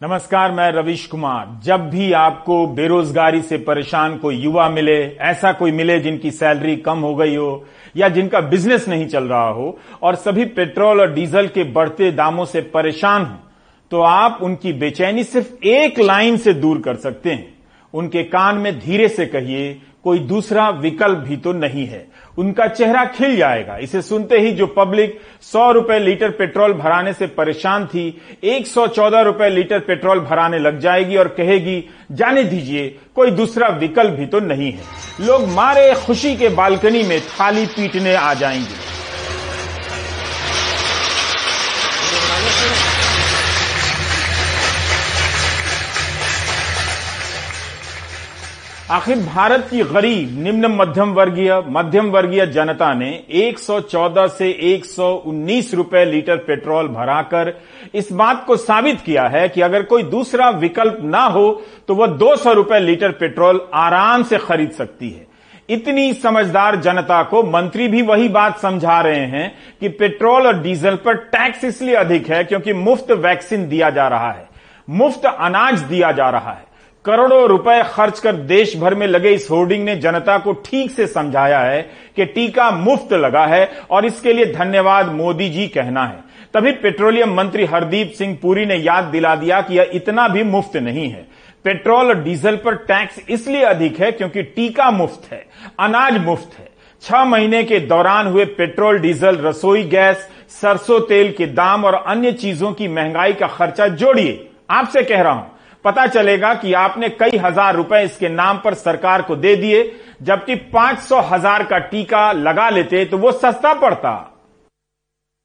नमस्कार, मैं रविश कुमार। जब भी आपको बेरोजगारी से परेशान कोई युवा मिले, ऐसा कोई मिले जिनकी सैलरी कम हो गई हो, या जिनका बिज़नेस नहीं चल रहा हो, और सभी पेट्रोल और डीजल के बढ़ते दामों से परेशान हो तो आप उनकी बेचैनी सिर्फ़ एक लाइन से दूर कर सकते हैं। उनके कान में धीरे से कहिए कोई दूसरा विकल्प भी तो नहीं है। उनका चेहरा खिल जाएगा। इसे सुनते ही जो पब्लिक सौ रुपए लीटर पेट्रोल भराने से परेशान थी, एक सौ चौदह रुपए लीटर पेट्रोल भराने लग जाएगी और कहेगी, जाने दीजिए, कोई दूसरा विकल्प भी तो नहीं है। लोग मारे खुशी के बालकनी में थाली पीटने आ जाएँगे। आखिर भारत की गरीब, निम्न मध्यम वर्गीय मध्यम वर्गीय जनता ने 114 से 119 रुपए लीटर पेट्रोल भराकर इस बात को साबित किया है कि अगर कोई दूसरा विकल्प ना हो तो वह 200 रुपए लीटर पेट्रोल आराम से खरीद सकती है। इतनी समझदार जनता को मंत्री भी वही बात समझा रहे हैं कि पेट्रोल और डीजल पर टैक्स इसलिए अधिक है क्योंकि मुफ़्त वैक्सीन दिया जा रहा है, मुफ़्त अनाज दिया जा रहा है। करोड़ों रुपए खर्च कर देश भर में लगे इस होर्डिंग ने जनता को ठीक से समझाया है कि टीका मुफ़्त लगा है और इसके लिए धन्यवाद मोदी जी कहना है। तभी पेट्रोलियम मंत्री हरदीप सिंह पुरी ने याद दिला दिया कि यह इतना भी मुफ़्त नहीं है। पेट्रोल और डीजल पर टैक्स इसलिए अधिक है क्योंकि टीका मुफ़्त है, अनाज मुफ़्त है। छह महीने के दौरान हुए पेट्रोल, डीजल, रसोई गैस, सरसों तेल के दाम और अन्य चीज़ों की महँगाई का खर्चा जोड़िए। आपसे कह रहा हूँ पता चलेगा कि आपने कई हज़ार रुपए इसके नाम पर सरकार को दे दिए जबकि पाँच सौ हज़ार का टीका लगा लेते तो वो सस्ता पड़ता।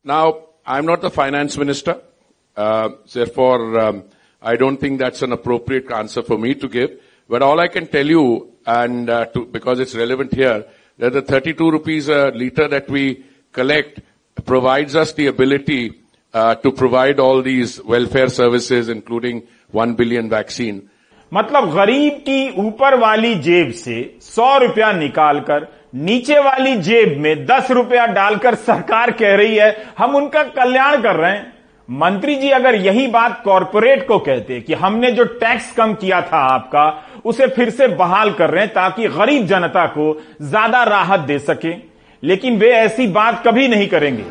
Now I am not the finance minister for I don't think that's an appropriate answer for me to give but all I can tell you and because it's relevant here that the 32 rupees a liter that we collect provides us the uh, to provide all these welfare services, including one billion vaccine मतलब गरीब की ऊपर वाली जेब से सौ रुपया निकालकर, नीचे वाली जेब में दस रुपया डालकर सरकार कह रही है, हम उनका कल्याण कर रहे हैं। मंत्री जी अगर यही बात कॉरपोरेट को कहते कि हमने जो टैक्स कम किया था आपका, उसे फिर से बहाल कर रहे हैं ताकि गरीब जनता को ज़्यादा राहत दे सके। लेकिन वे ऐसी बात कभी नहीं करेंगे।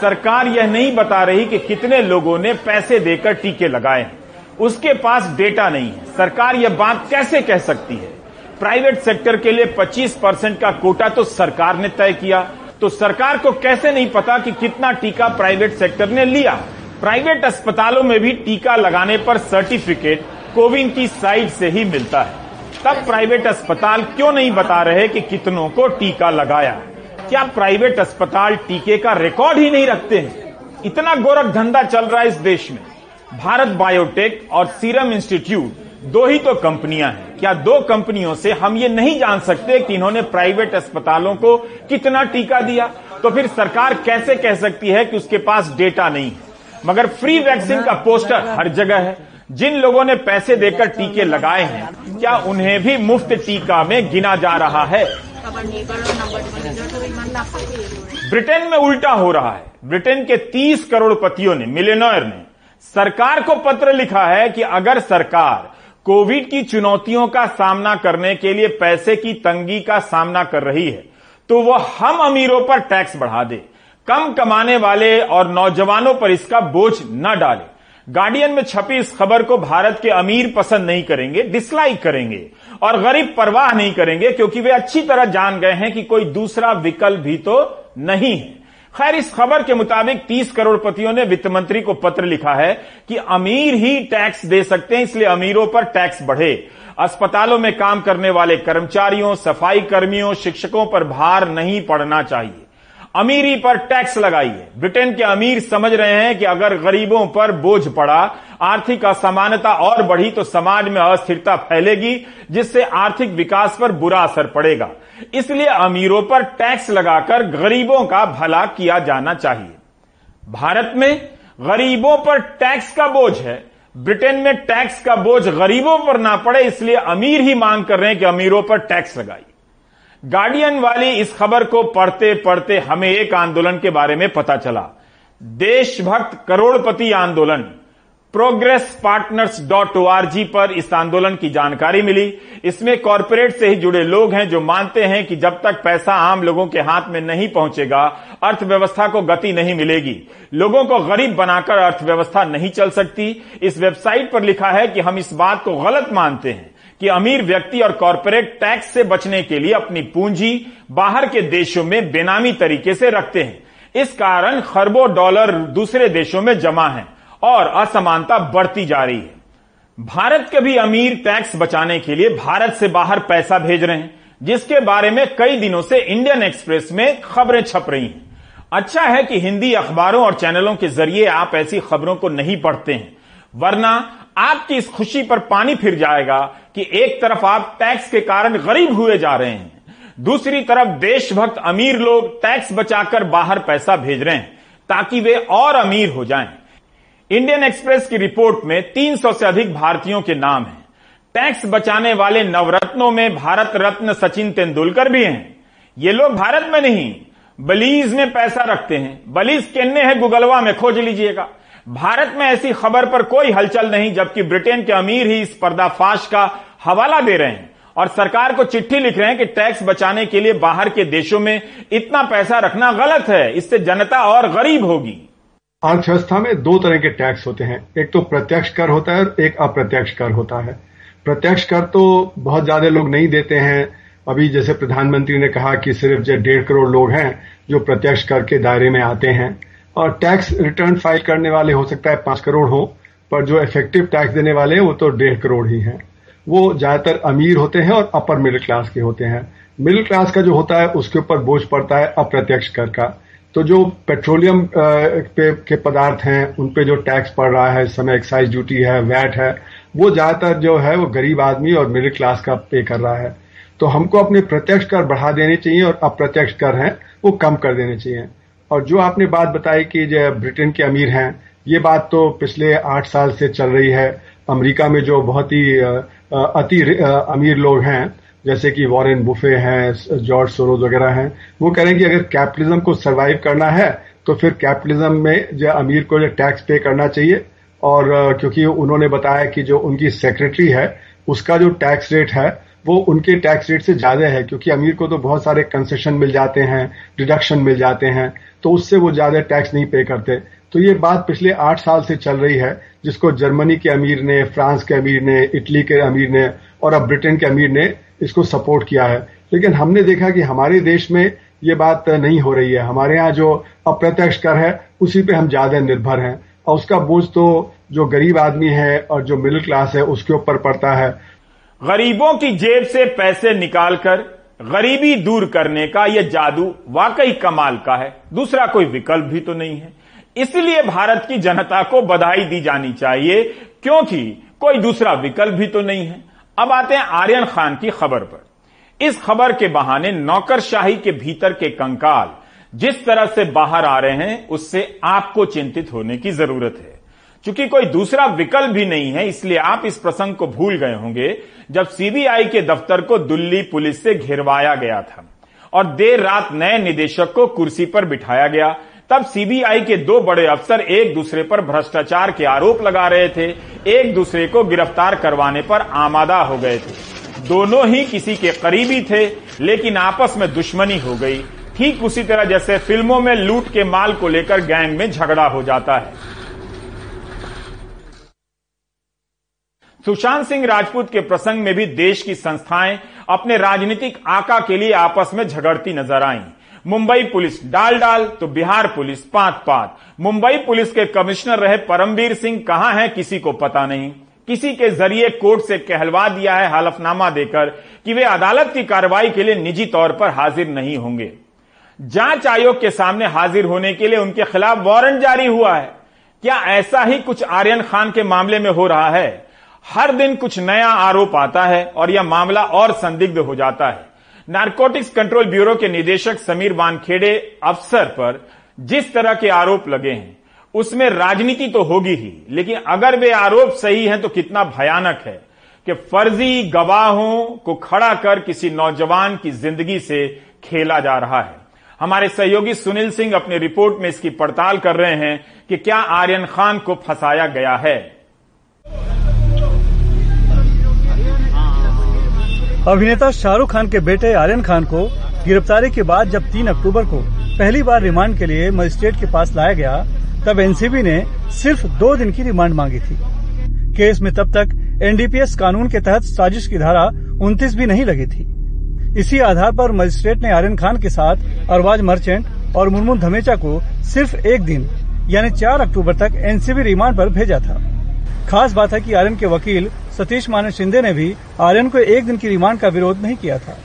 सरकार यह नहीं बता रही कि कितने लोगों ने पैसे देकर टीके लगाए हैं। उसके पास डेटा नहीं है। सरकार यह बात कैसे कह सकती है? प्राइवेट सेक्टर के लिए 25 परसेंट का कोटा तो सरकार ने तय किया। तो सरकार को कैसे नहीं पता कि कितना टीका प्राइवेट सेक्टर ने लिया? प्राइवेट अस्पतालों में भी टीका लगाने पर सर्टिफिकेट कोविन की साइट से ही मिलता है। तब प्राइवेट अस्पताल क्यों नहीं बता रहे कि कितनों को टीका लगाया? क्या प्राइवेट अस्पताल टीके का रिकॉर्ड ही नहीं रखते हैं? इतना गोरख धंधा चल रहा है इस देश में। भारत बायोटेक और सीरम इंस्टीट्यूट दो ही तो कंपनियाँ हैं। क्या दो कंपनियों से हम ये नहीं जान सकते कि इन्होंने प्राइवेट अस्पतालों को कितना टीका दिया? तो फिर सरकार कैसे कह सकती है कि उसके पास डेटा नहीं है? मगर फ्री वैक्सीन का पोस्टर हर जगह है। जिन लोगों ने पैसे देकर टीके लगाए हैं, क्या उन्हें भी मुफ़्त टीका में गिना जा रहा है? ब्रिटेन में उल्टा हो रहा है। ब्रिटेन के 30 करोड़पतियों ने मिलेनर ने सरकार को पत्र लिखा है कि अगर सरकार कोविड की चुनौतियों का सामना करने के लिए पैसे की तंगी का सामना कर रही है तो वह हम अमीरों पर टैक्स बढ़ा दे, कम कमाने वाले और नौजवानों पर इसका बोझ न डाले। गार्डियन में छपी इस खबर को भारत के अमीर पसंद नहीं करेंगे, डिसलाइक करेंगे और गरीब परवाह नहीं करेंगे, क्योंकि वे अच्छी तरह जान गए हैं कि कोई दूसरा विकल्प भी तो नहीं है। खैर, इस खबर के मुताबिक 30 करोड़पतियों ने वित्त मंत्री को पत्र लिखा है कि अमीर ही टैक्स दे सकते हैं, इसलिए अमीरों पर टैक्स बढ़े। अस्पतालों में काम करने वाले कर्मचारियों, सफ़ाई कर्मियों, शिक्षकों पर भार नहीं पड़ना चाहिए। अमीरी पर टैक्स लगाइए। ब्रिटेन के अमीर समझ रहे हैं कि अगर गरीबों पर बोझ पड़ा, आर्थिक असमानता और बढ़ी तो समाज में अस्थिरता फैलेगी, जिससे आर्थिक विकास पर बुरा असर पड़ेगा। इसलिए अमीरों पर टैक्स लगाकर गरीबों का भला किया जाना चाहिए। भारत में गरीबों पर टैक्स का बोझ है। ब्रिटेन में टैक्स का बोझ गरीबों पर ना पड़े, इसलिए अमीर ही मांग कर रहे हैं कि अमीरों पर टैक्स लगाइए। गार्डियन वाली इस खबर को पढ़ते पढ़ते हमें एक आंदोलन के बारे में पता चला। देशभक्त करोड़पति आंदोलन। प्रोग्रेस पार्टनर्स डॉट ओ पर इस आंदोलन की जानकारी मिली। इसमें कॉरपोरेट से ही जुड़े लोग हैं जो मानते हैं कि जब तक पैसा आम लोगों के हाथ में नहीं पहुंचेगा, अर्थव्यवस्था को गति नहीं मिलेगी। लोगों को गरीब बनाकर अर्थव्यवस्था नहीं चल सकती। इस वेबसाइट पर लिखा है कि हम इस बात को गलत मानते हैं। कि अमीर व्यक्ति और कॉरपोरेट टैक्स से बचने के लिए अपनी पूंजी बाहर के देशों में बेनामी तरीके से रखते हैं। इस कारण खरबों डॉलर दूसरे देशों में जमा है और असमानता बढ़ती जा रही है। भारत के भी अमीर टैक्स बचाने के लिए भारत से बाहर पैसा भेज रहे हैं, जिसके बारे में कई दिनों से इंडियन एक्सप्रेस में खबरें छप रही हैं। अच्छा है कि हिंदी अखबारों और चैनलों के ज़रिए आप ऐसी खबरों को नहीं पढ़ते हैं, वरना आपकी इस खुशी पर पानी फिर जाएगा कि एक तरफ़ आप टैक्स के कारण गरीब हुए जा रहे हैं, दूसरी तरफ़ देशभक्त अमीर लोग टैक्स बचाकर बाहर पैसा भेज रहे हैं, ताकि वे और अमीर हो जाएँ। इंडियन एक्सप्रेस की रिपोर्ट में 300 से अधिक भारतीयों के नाम हैं। टैक्स बचाने वाले नवरत्नों में भारत रत्न सचिन तेंदुलकर भी हैं। ये लोग भारत में नहीं बलीज में पैसा रखते हैं। बलीज किन्ने है? गुगलवा में, खोज लीजिएगा। भारत में ऐसी खबर पर कोई हलचल नहीं, जबकि ब्रिटेन के अमीर ही इस पर्दाफाश का हवाला दे रहे हैं और सरकार को चिट्ठी लिख रहे हैं कि टैक्स बचाने के लिए बाहर के देशों में इतना पैसा रखना गलत है, इससे जनता और गरीब होगी। अर्थव्यवस्था में दो तरह के टैक्स होते हैं। एक तो प्रत्यक्ष कर होता है और एक अप्रत्यक्ष कर होता है। प्रत्यक्ष कर तो बहुत ज़्यादा लोग नहीं देते हैं। अभी जैसे प्रधानमंत्री ने कहा कि सिर्फ़ जो डेढ़ करोड़ लोग हैं जो प्रत्यक्ष कर के दायरे में आते हैं और टैक्स रिटर्न फ़ाइल करने वाले हो सकता है पाँच करोड़ हो, पर जो इफ़ेक्टिव टैक्स देने वाले हैं, वो तो डेढ़ करोड़ ही हैं। वो ज़्यादातर अमीर होते हैं और अपर मिडिल क्लास के होते हैं। मिडिल क्लास का जो होता है, उसके ऊपर बोझ पड़ता है अप्रत्यक्ष कर का। तो जो पेट्रोलियम पे, के पदार्थ हैं, उन पे जो टैक्स पड़ रहा है, इस समय एक्साइज ड्यूटी है वैट है, वो ज़्यादातर जो है, वो गरीब आदमी और मिडिल क्लास का पे कर रहा है। तो हमको अपने प्रत्यक्ष कर बढ़ा देने चाहिए और अप्रत्यक्ष कर हैं, वो कम कर देने चाहिए। और जो आपने बात बताई कि जो ब्रिटेन के अमीर हैं, ये बात तो पिछले आठ साल से चल रही है। अमेरिका में जो बहुत ही अति अमीर लोग हैं, जैसे कि वॉरेन बुफे हैं जॉर्ज सोरोज वगैरह हैं, वो कह रहे हैं कि अगर कैपिटलिज्म को सर्वाइव करना है तो फिर कैपिटलिज्म में जो अमीर को जो टैक्स पे करना चाहिए। और क्योंकि उन्होंने बताया कि जो उनकी सेक्रेटरी है, उसका जो टैक्स रेट है वो उनके टैक्स रेट से ज़्यादा है, क्योंकि अमीर को तो बहुत सारे कंसेशन मिल जाते हैं डिडक्शन मिल जाते हैं तो उससे वो ज़्यादा टैक्स नहीं पे करते। तो ये बात पिछले आठ साल से चल रही है, जिसको जर्मनी के अमीर ने, फ्रांस के अमीर ने, इटली के अमीर ने और अब ब्रिटेन के अमीर ने इसको सपोर्ट किया है। लेकिन हमने देखा कि हमारे देश में ये बात नहीं हो रही है। हमारे यहाँ जो अप्रत्यक्ष कर है, उसी पे हम ज़्यादा निर्भर हैं। और उसका बोझ तो जो गरीब आदमी है और जो मिडिल क्लास है, उसके ऊपर पड़ता है। गरीबों की जेब से पैसे निकालकर, गरीबी दूर करने का यह जादू वाकई कमाल का है। दूसरा कोई विकल्प भी तो नहीं है। इसलिए भारत की जनता को बधाई दी जानी चाहिए, क्योंकि कोई दूसरा विकल्प भी तो नहीं है। अब आते हैं आर्यन खान की खबर पर। इस खबर के बहाने नौकरशाही के भीतर के कंकाल, जिस तरह से बाहर आ रहे हैं, उससे आपको चिंतित होने की ज़रूरत है। क्योंकि कोई दूसरा विकल्प भी नहीं है, इसलिए आप इस प्रसंग को भूल गए होंगे, जब सीबीआई के दफ्तर को दिल्ली पुलिस से घिरवाया गया था और देर रात नए निदेशक को कुर्सी पर बिठाया गया, तब सीबीआई के दो बड़े अफसर एक दूसरे पर भ्रष्टाचार के आरोप लगा रहे थे, एक दूसरे को गिरफ़्तार करवाने पर आमादा हो गए थे। दोनों ही किसी के करीबी थे, लेकिन आपस में दुश्मनी हो गई। ठीक उसी तरह जैसे फ़िल्मों में लूट के माल को लेकर गैंग में झगड़ा हो जाता है। सुशांत सिंह राजपूत के प्रसंग में भी देश की संस्थाएँ अपने राजनीतिक आका के लिए आपस में झगड़ती नज़र आईं। मुंबई पुलिस डाल डाल तो बिहार पुलिस पात पात। मुंबई पुलिस के कमिश्नर रहे परमवीर सिंह कहाँ हैं किसी को पता नहीं। किसी के ज़रिए कोर्ट से कहलवा दिया है हलफनामा देकर कि वे अदालत की कार्रवाई के लिए निजी तौर पर हाजिर नहीं होंगे। जाँच आयोग के सामने हाजिर होने के लिए उनके खिलाफ वारंट जारी हुआ है। क्या ऐसा ही कुछ आर्यन खान के मामले में हो रहा है? हर दिन कुछ नया आरोप आता है और यह मामला और संदिग्ध हो जाता है। नारकोटिक्स कंट्रोल ब्यूरो के निदेशक समीर वानखेड़े अफसर पर जिस तरह के आरोप लगे हैं, उसमें राजनीति तो होगी ही, लेकिन अगर वे आरोप सही हैं तो कितना भयानक है कि फर्जी गवाहों को खड़ा कर किसी नौजवान की ज़िंदगी से खेला जा रहा है। हमारे सहयोगी सुनील सिंह अपनी रिपोर्ट में इसकी पड़ताल कर रहे हैं कि क्या आर्यन खान को फंसाया गया है। अभिनेता शाहरुख खान के बेटे आर्यन खान को गिरफ्तारी के बाद जब 3 अक्टूबर को पहली बार रिमांड के लिए मजिस्ट्रेट के पास लाया गया, तब एनसीबी ने सिर्फ़ दो दिन की रिमांड मांगी थी। केस में तब तक एनडीपीएस कानून के तहत साजिश की धारा उनतीस भी नहीं लगी थी। इसी आधार पर मजिस्ट्रेट ने आर्यन खान के साथ अरवाज मर्चेंट और मुनमुन धमेचा को सिर्फ़ एक दिन, यानी 4 अक्टूबर तक एनसीबी रिमांड पर भेजा था। खास बात है कि आर्यन के वकील सतीश माने शिंदे ने भी आर्यन को एक दिन की रिमांड का विरोध नहीं किया था।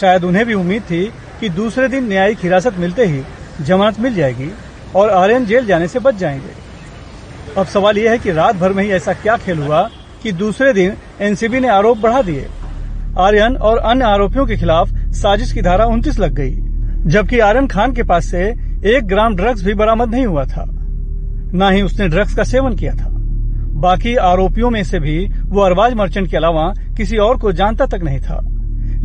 शायद उन्हें भी उम्मीद थी कि दूसरे दिन न्यायिक हिरासत मिलते ही जमानत मिल जाएगी और आर्यन जेल जाने से बच जाएँगे। अब सवाल यह है कि रात भर में ही ऐसा क्या खेल हुआ कि दूसरे दिन एनसीबी ने आरोप बढ़ा दिए? आर्यन और अन्य आरोपियों के खिलाफ साजिश की धारा उनतीस लग गई, जबकि आर्यन खान के पास से एक ग्राम ड्रग्स भी बरामद नहीं हुआ था। न ही उसने ड्रग्स का सेवन किया था। बाकी आरोपियों में से भी वो अरबाज मर्चेंट के अलावा किसी और को जानता तक नहीं था।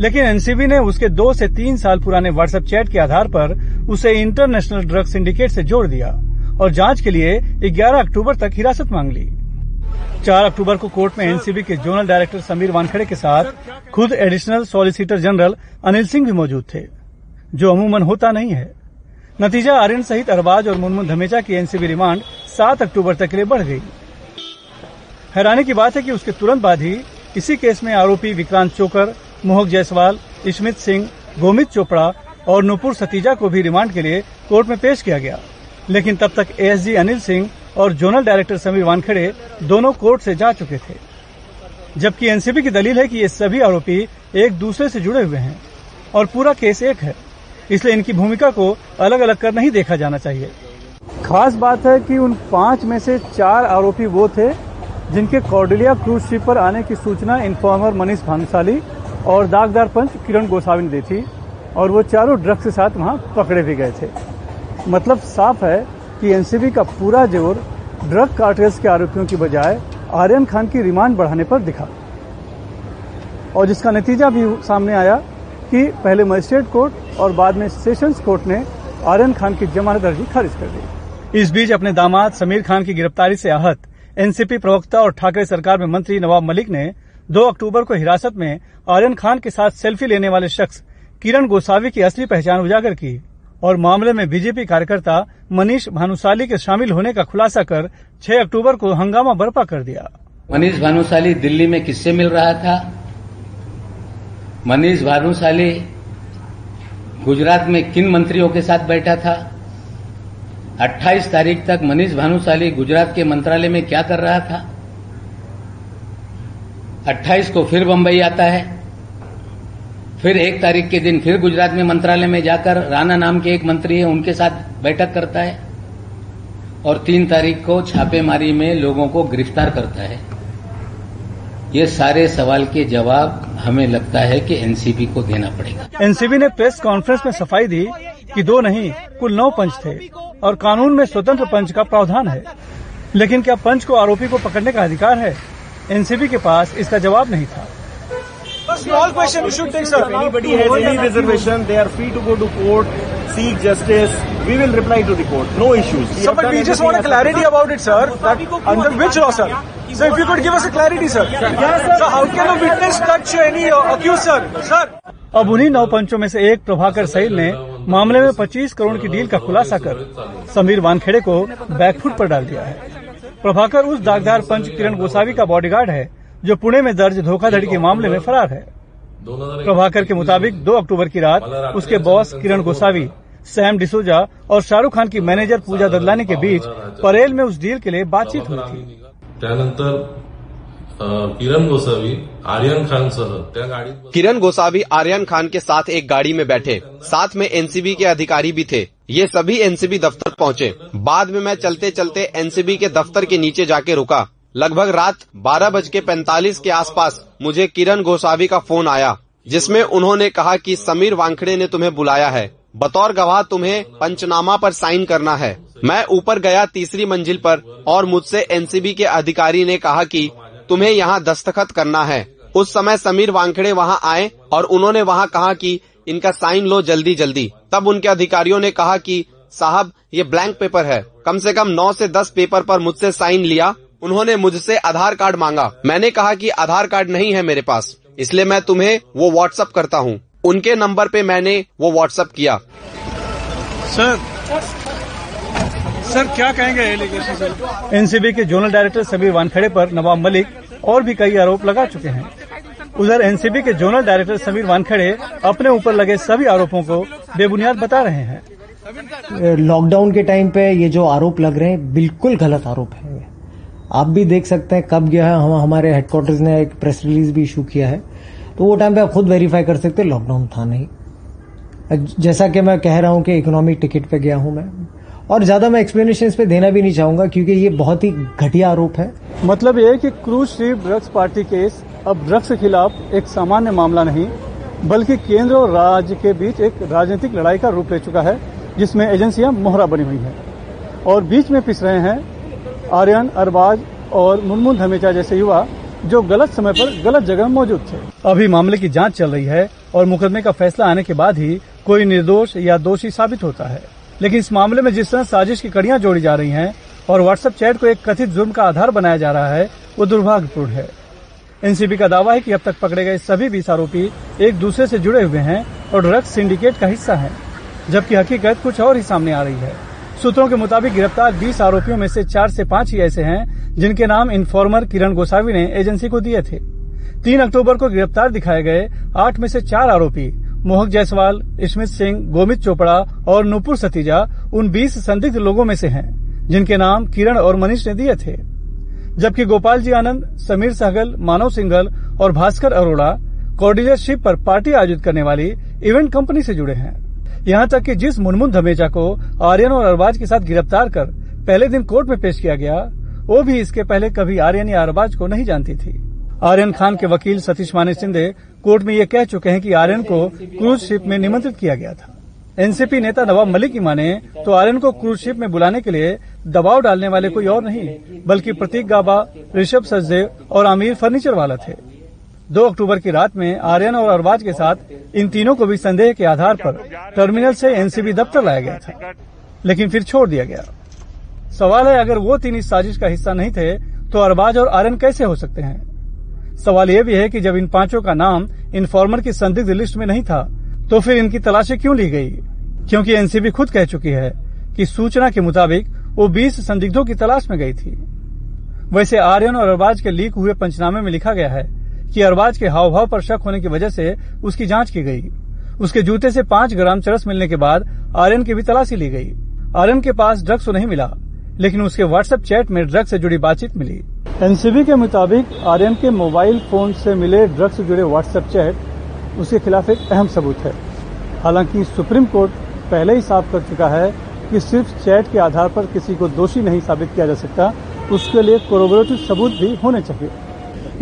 लेकिन एनसीबी ने उसके दो से तीन साल पुराने व्हाट्सएप चैट के आधार पर उसे इंटरनेशनल ड्रग सिंडिकेट से जोड़ दिया और जाँच के लिए 11 अक्टूबर तक हिरासत मांग ली। 4 अक्टूबर को कोर्ट में एनसीबी के जोनल डायरेक्टर समीर वानखड़े के साथ खुद additional solicitor general Anil Singh भी मौजूद थे जो अमूमन होता नहीं है। नतीजा आर्यन सहित अरबाज और मुनमुन धमेचा की एनसीबी रिमांड 7 अक्टूबर तक के लिए बढ़ गई। हैरानी की बात है कि उसके तुरंत बाद ही इसी केस में आरोपी विक्रांत चोकर, मोहक जायसवाल स्मित सिंह, गोमित चोपड़ा और नुपुर सतीजा को भी रिमांड के लिए कोर्ट में पेश किया गया। लेकिन तब तक एएसजी अनिल सिंह और जोनल डायरेक्टर समीर वानखेड़े दोनों कोर्ट से जा चुके थे। जबकि एनसीबी की दलील है कि ये सभी आरोपी एक दूसरे से जुड़े हुए हैं और पूरा केस एक है। इसलिए इनकी भूमिका को अलग अलग कर नहीं देखा जाना चाहिए। खास बात है कि उन पाँच में से चार आरोपी वो थे जिनके कॉर्डिलिया क्रूज शिप पर आने की सूचना इन्फॉर्मर मनीष भानुशाली और दागदार पंच किरण गोसावी ने दी थी और वो चारों ड्रग्स के साथ वहाँ पकड़े भी गए थे। मतलब साफ़ है कि एनसीबी का पूरा ज़ोर ड्रग कार्टेल्स के आरोपियों की बजाय आर्यन खान की रिमांड बढ़ाने पर दिखा। और जिसका नतीजा भी सामने आया कि पहले मजिस्ट्रेट कोर्ट और बाद में सेशंस कोर्ट ने आर्यन खान की जमानत अर्जी खारिज कर दी। इस बीच अपने दामाद समीर खान की गिरफ्तारी से आहत एनसीपी प्रवक्ता और ठाकरे सरकार में मंत्री नवाब मलिक ने 2 अक्टूबर को हिरासत में आर्यन खान के साथ सेल्फी लेने वाले शख्स किरण गोसावी की असली पहचान उजागर की और मामले में बीजेपी कार्यकर्ता मनीष भानुशाली के शामिल होने का खुलासा कर 6 अक्टूबर को हंगामा बर्पा कर दिया। मनीष भानुशाली दिल्ली में किससे मिल रहा था? मनीष भानुशाली गुजरात में किन मंत्रियों के साथ बैठा था? 28 तारीख तक मनीष भानुशाली गुजरात के मंत्रालय में क्या कर रहा था? 28 को फिर बंबई आता है। फिर एक तारीख के दिन फिर गुजरात में मंत्रालय में जाकर राणा नाम के एक मंत्री है, उनके साथ बैठक करता है। और तीन तारीख को छापेमारी में लोगों को गिरफ़्तार करता है। ये सारे सवाल के जवाब हमें लगता है कि एनसीबी को देना पड़ेगा। एनसीबी ने प्रेस कॉन्फ्रेंस में सफ़ाई दी कि दो नहीं कुल नौ पंच थे और कानून में स्वतंत्र पंच का प्रावधान है। लेकिन क्या पंच को आरोपी को पकड़ने का अधिकार है? एनसीबी के पास इसका जवाब नहीं था। Clarity about it sir under which law sir sir if you could give clarity sir how can you witness touch any accused sir sir अब उन्हीं नौ पंचों में से एक प्रभाकर सहिल ने मामले में 25 करोड़ की डील का खुलासा कर समीर वानखेड़े को बैकफुट पर डाल दिया है। प्रभाकर उस दागदार पंच किरण गोसावी का बॉडीगार्ड है, जो पुणे में दर्ज धोखाधड़ी के मामले में फरार है। प्रभाकर के मुताबिक 2 अक्टूबर की रात उसके बॉस किरण गोसावी, सैम डिसोजा और शाहरुख खान की मैनेजर पूजा ददलानी के बीच परेल में उस डील के लिए बातचीत हुई थी। किरण गोसावी, आर्यन खान सह गाडीत किरण गोसावी, आर्यन खान के साथ एक गाड़ी में बैठे। साथ में एनसीबी के अधिकारी भी थे। ये सभी एनसीबी दफ्तर पहुँचे। बाद में मैं चलते चलते एनसीबी के दफ्तर के नीचे जाके रुका। लगभग रात बारह बज के पैंतालीस के आसपास मुझे किरण गोसावी का फ़ोन आया, जिसमें उन्होंने कहा कि समीर वांखड़े ने तुम्हें बुलाया है। बतौर गवाह तुम्हें पंचनामा पर साइन करना है। मैं ऊपर गया तीसरी मंजिल पर और मुझसे एनसीबी के अधिकारी ने कहा कि तुम्हें यहाँ दस्तखत करना है। उस समय समीर वांखड़े वहाँ आए और उन्होंने वहाँ कहा कि इनका साइन लो जल्दी जल्दी। तब उनके अधिकारियों ने कहा कि, साहब, ये ब्लैंक पेपर है। कम से कम नौ से दस पेपर पर मुझसे साइन लिया। उन्होंने मुझसे आधार कार्ड मांगा। मैंने कहा कि आधार कार्ड नहीं है मेरे पास। इसलिए मैं तुम्हें वो व्हाट्सअप करता हूँ। उनके नंबर पे मैंने वो व्हाट्सअप किया। सर सर क्या कहेंगे एलिगेशन सर एनसीबी के जोनल डायरेक्टर समीर वानखेड़े पर नवाब मलिक और भी कई आरोप लगा चुके हैं। उधर एनसीबी के जोनल डायरेक्टर समीर वानखेड़े अपने ऊपर लगे सभी आरोपों को बेबुनियाद बता रहे हैं। लॉकडाउन के टाइम पे ये जो आरोप लग रहे हैं बिल्कुल गलत आरोप है आप भी देख सकते हैं कब गया है हम हमारे हेडक्वार्टर्स ने एक प्रेस रिलीज़ भी इशू किया है। तो वो टाइम पे आप खुद वेरीफाई कर सकते लॉकडाउन था नहीं। जैसा कि मैं कह रहा हूँ कि इकोनॉमिक टिकट पे गया हूँ मैं। और ज़्यादा मैं एक्सप्लेनेशन इस पे देना भी नहीं चाहूँगा, क्योंकि ये बहुत ही घटिया आरोप है। मतलब ये कि cruise ship drugs party case अब ड्रग्स के खिलाफ एक सामान्य मामला नहीं, बल्कि केंद्र और राज्य के बीच एक राजनीतिक लड़ाई का रूप ले चुका है, जिसमें एजेंसियाँ मोहरा बनी हुई हैं। और बीच में पिस रहे हैं आर्यन, अरबाज और मुनमुन धमेचा जैसे युवा, जो गलत समय पर गलत जगह मौजूद थे। अभी मामले की जाँच चल रही है और मुकदमे का फैसला आने के बाद ही कोई निर्दोष या दोषी साबित होता है। लेकिन इस मामले में जिस तरह साजिश की कड़ियाँ जोड़ी जा रही हैं और व्हाट्सएप चैट को एक कथित जुर्म का आधार बनाया जा रहा है, वो दुर्भाग्यपूर्ण है। एनसीबी का दावा है कि अब तक पकड़े गए सभी बीस आरोपी एक दूसरे से जुड़े हुए हैं और ड्रग्स सिंडिकेट का हिस्सा हैं, जबकि हकीकत कुछ और ही सामने आ रही है। सूत्रों के मुताबिक गिरफ़्तार 20 आरोपियों में से चार से पाँच ही ऐसे हैं, जिनके नाम इन्फॉर्मर किरण गोसावी ने एजेंसी को दिए थे। तीन अक्टूबर को गिरफ़्तार दिखाए गए आठ में से चार आरोपी मोहक जायसवाल, स्मित सिंह, गोमित चोपड़ा और नूपुर सतीजा उन 20 संदिग्ध लोगों में से हैं, जिनके नाम किरण और मनीष ने दिए थे। जबकि गोपाल जी आनंद, समीर सहगल, मानव सिंघल और भास्कर अरोड़ा कोऑर्डिनेटरशिप पर पार्टी आयोजित करने वाली इवेंट कंपनी से जुड़े हैं। यहाँ तक कि जिस मुनमुन धमेजा को आर्यन और अरबाज के साथ गिरफ़्तार कर पहले दिन कोर्ट में पेश किया गया, वो भी इसके पहले कभी आर्यन या अरबाज को नहीं जानती थी। आर्यन खान के वकील सतीश माने सिंधे कोर्ट में ये कह चुके हैं कि आर्यन को क्रूज शिप में निमंत्रित किया गया था। एनसीपी नेता नवाब मलिक की माने तो आर्यन को क्रूज शिप में बुलाने के लिए दबाव डालने वाले कोई और नहीं, बल्कि प्रतीक गाबा, ऋषभ सचदेव और आमिर फर्नीचर वाला थे। दो अक्टूबर की रात में आर्यन और अरबाज के साथ इन तीनों को भी संदेह के आधार पर टर्मिनल से एनसीबी दफ्तर लाया गया था, लेकिन फिर छोड़ दिया गया। सवाल है, अगर वो तीन इस साजिश का हिस्सा नहीं थे तो अरबाज और आर्यन कैसे हो सकते हैं? सवाल यह भी है कि जब इन पाँचों का नाम इन्फॉर्मर की संदिग्ध लिस्ट में नहीं था तो फिर इनकी तलाशी क्यों ली गई? क्योंकि एनसीबी खुद कह चुकी है कि सूचना के मुताबिक वो 20 संदिग्धों की तलाश में गई थी। वैसे आर्यन और अरबाज के लीक हुए पंचनामे में लिखा गया है कि अरबाज के हाव भाव पर शक होने की वजह से उसकी जाँच की गई। उसके जूते से पाँच ग्राम चरस मिलने के बाद आर्यन की भी तलाशी ली गई। आर्यन के पास ड्रग्स तो नहीं मिला, लेकिन उसके व्हाट्सएप चैट में ड्रग्स से जुड़ी बातचीत मिली। एनसीबी के मुताबिक आर्यन के मोबाइल फ़ोन से मिले ड्रग्स से जुड़े व्हाट्सएप चैट, उसके खिलाफ एक अहम सबूत है। हालाँकि सुप्रीम कोर्ट पहले ही साफ़ कर चुका है कि सिर्फ़ चैट के आधार पर किसी को दोषी नहीं साबित किया जा सकता, उसके लिए कोरोबोरेटिव सबूत भी होने चाहिए।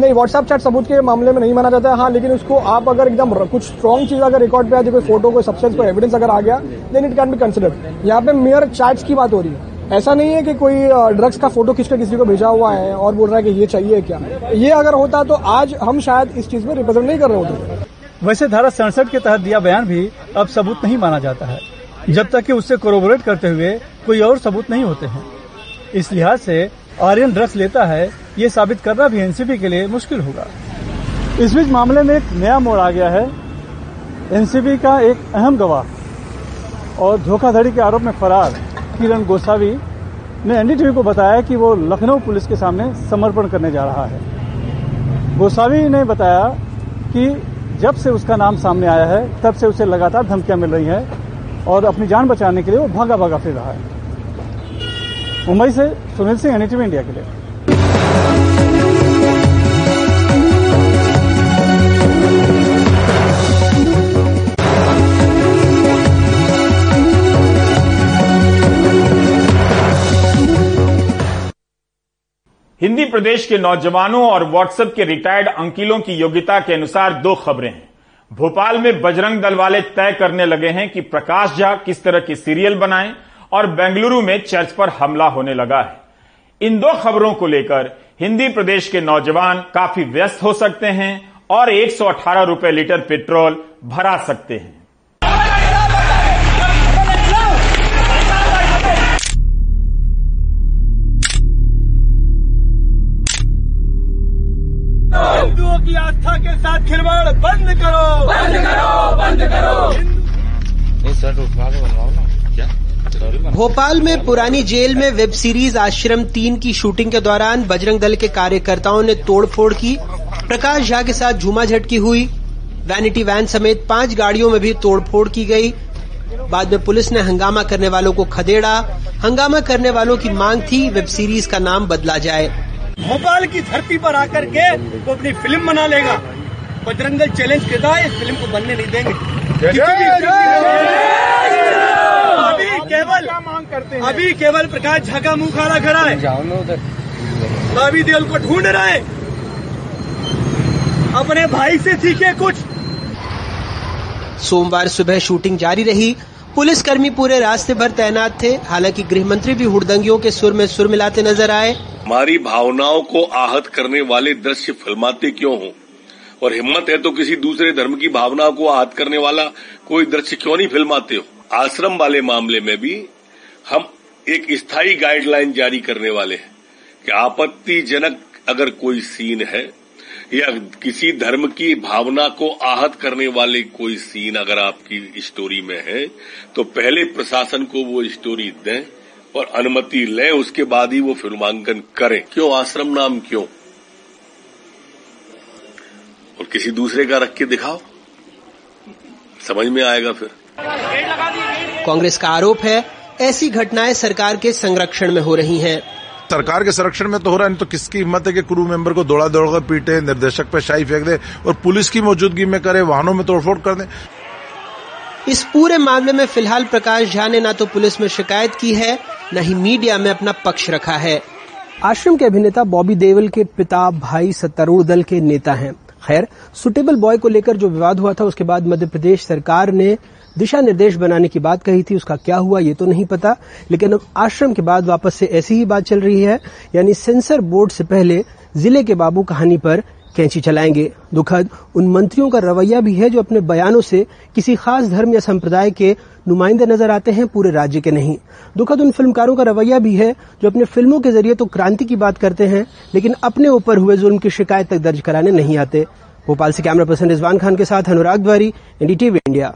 नहीं, व्हाट्सएप चैट सबूत के मामले में नहीं माना जाता है। हाँ लेकिन उसको आप अगर एकदम कुछ स्ट्रॉन्ग चीज़ अगर रिकॉर्ड पे आ जाए, कोई फ़ोटो कोई सब्सटेंस कोई एविडेंस अगर आ गया then it can be considered यहाँ पे मेयर चैट्स की बात हो रही है। ऐसा नहीं है कि कोई ड्रग्स का फ़ोटो खींचकर किसी को भेजा हुआ है और बोल रहा है कि ये चाहिए क्या? ये अगर होता तो आज हम शायद इस चीज़ में रिप्रेजेंट नहीं कर रहे होते। वैसे धारा सड़सठ के तहत दिया बयान भी अब सबूत नहीं माना जाता है, जब तक कि उससे कोरोबोरेट करते हुए कोई और सबूत नहीं होते हैं। इस लिहाज से आर्यन ड्रग्स लेता है, ये साबित करना भी एनसीबी के लिए मुश्किल होगा। इस बीच मामले में एक नया मोड़ आ गया है। एनसीबी का एक अहम गवाह और धोखाधड़ी के आरोप में फरार। किरण गोसावी ने एनडीटीवी को बताया कि वो लखनऊ पुलिस के सामने समर्पण करने जा रहा है। गोसावी ने बताया कि जब से उसका नाम सामने आया है, तब से उसे लगातार धमकियाँ मिल रही हैं और अपनी जान बचाने के लिए वो भागा भागा फिर रहा है। मुंबई से सुनील सिंह, एनडीटीवी इंडिया के लिए। हिंदी प्रदेश के नौजवानों और व्हाट्सएप के रिटायर्ड अंकिलों की योग्यता के अनुसार दो खबरें हैं। भोपाल में बजरंग दल वाले तय करने लगे हैं कि प्रकाश झा किस तरह की सीरियल बनाएँ और बेंगलुरु में चर्च पर हमला होने लगा है। इन दो खबरों को लेकर हिंदी प्रदेश के नौजवान काफ़ी व्यस्त हो सकते हैं और 118 रुपए लीटर पेट्रोल भरा सकते हैं। खिलवाड़ बंद करो। बंद करो बंद करो। भोपाल में पुरानी जेल में वेब सीरीज़ आश्रम तीन की शूटिंग के दौरान बजरंग दल के कार्यकर्ताओं ने तोड़फोड़ की। प्रकाश झा के साथ झूमा झटकी हुई। वैनिटी वैन समेत पाँच गाड़ियों में भी तोड़फोड़ की गई। बाद में पुलिस ने हंगामा करने वालों को खदेड़ा। हंगामा करने वालों की मांग थी वेब सीरीज़ का नाम बदला जाए। भोपाल की धरती पर आकर के वो अपनी फ़िल्म बना लेगा। बजरंग दल चैलेंज के है इस फ़िल्म को बनने नहीं देंगे। अभी केवल मांग करते हैं? अभी केवल प्रकाश झा का मुँह खाना खड़ा है। अभी देवल को ढूंढ रहे हैं। अपने भाई से सीखे कुछ। सोमवार सुबह शूटिंग जारी रही। पुलिसकर्मी पूरे रास्ते भर तैनात थे। हालाँकि गृह मंत्री भी हुड़दंगियों के सुर में सुर मिलाते नज़र आए। हमारी भावनाओं को आहत करने वाले दृश्य फिल्माते क्यों हो? और हिम्मत है तो किसी दूसरे धर्म की भावना को आहत करने वाला कोई दृश्य क्यों नहीं फिल्माते हो? आश्रम वाले मामले में भी हम एक स्थायी गाइडलाइन जारी करने वाले हैं कि आपत्तिजनक अगर कोई सीन है या किसी धर्म की भावना को आहत करने वाले कोई सीन अगर आपकी स्टोरी में है तो पहले प्रशासन को वो स्टोरी दें और अनुमति लें, उसके बाद ही वो फिल्मांकन करें। क्यों? आश्रम नाम क्यों? और किसी दूसरे का रख के दिखाओ। समझ में आएगा फिर। कांग्रेस का आरोप है ऐसी घटनाएँ सरकार के संरक्षण में हो रही हैं। सरकार के संरक्षण में तो हो रहा है तो किसकी हिम्मत है कि क्रू मेंबर को दौड़ा दौड़ कर पीटे निर्देशक पे शाही फेंक दे और पुलिस की मौजूदगी में करे वाहनों में तोड़फोड़ कर दे। इस पूरे मामले में फ़िलहाल प्रकाश झा ने न तो पुलिस में शिकायत की है न ही मीडिया में अपना पक्ष रखा है। आश्रम के अभिनेता बॉबी देवल के पिता भाई सत्तारूढ़ दल के नेता हैं। खैर सुटेबल बॉय को लेकर जो विवाद हुआ था, उसके बाद मध्य प्रदेश सरकार ने दिशा निर्देश बनाने की बात कही थी, उसका क्या हुआ ये तो नहीं पता, लेकिन अब आश्रम के बाद वापस से ऐसी ही बात चल रही है, यानी सेंसर बोर्ड से पहले ज़िले के बाबू कहानी पर कैंची चलाएँगे। दुखद, उन मंत्रियों का रवैया भी है जो अपने बयानों से किसी खास धर्म या संप्रदाय के नुमाइंदे नज़र आते हैं, पूरे राज्य के नहीं। दुखद, उन फिल्मकारों का रवैया भी है जो अपने फ़िल्मों के ज़रिए तो क्रांति की बात करते हैं, लेकिन अपने ऊपर हुए जुल्म की शिकायत तक दर्ज कराने नहीं आते। भोपाल से कैमरा पर्सन रिजवान खान के साथ, अनुराग द्वारी एनडीटीवी इंडिया।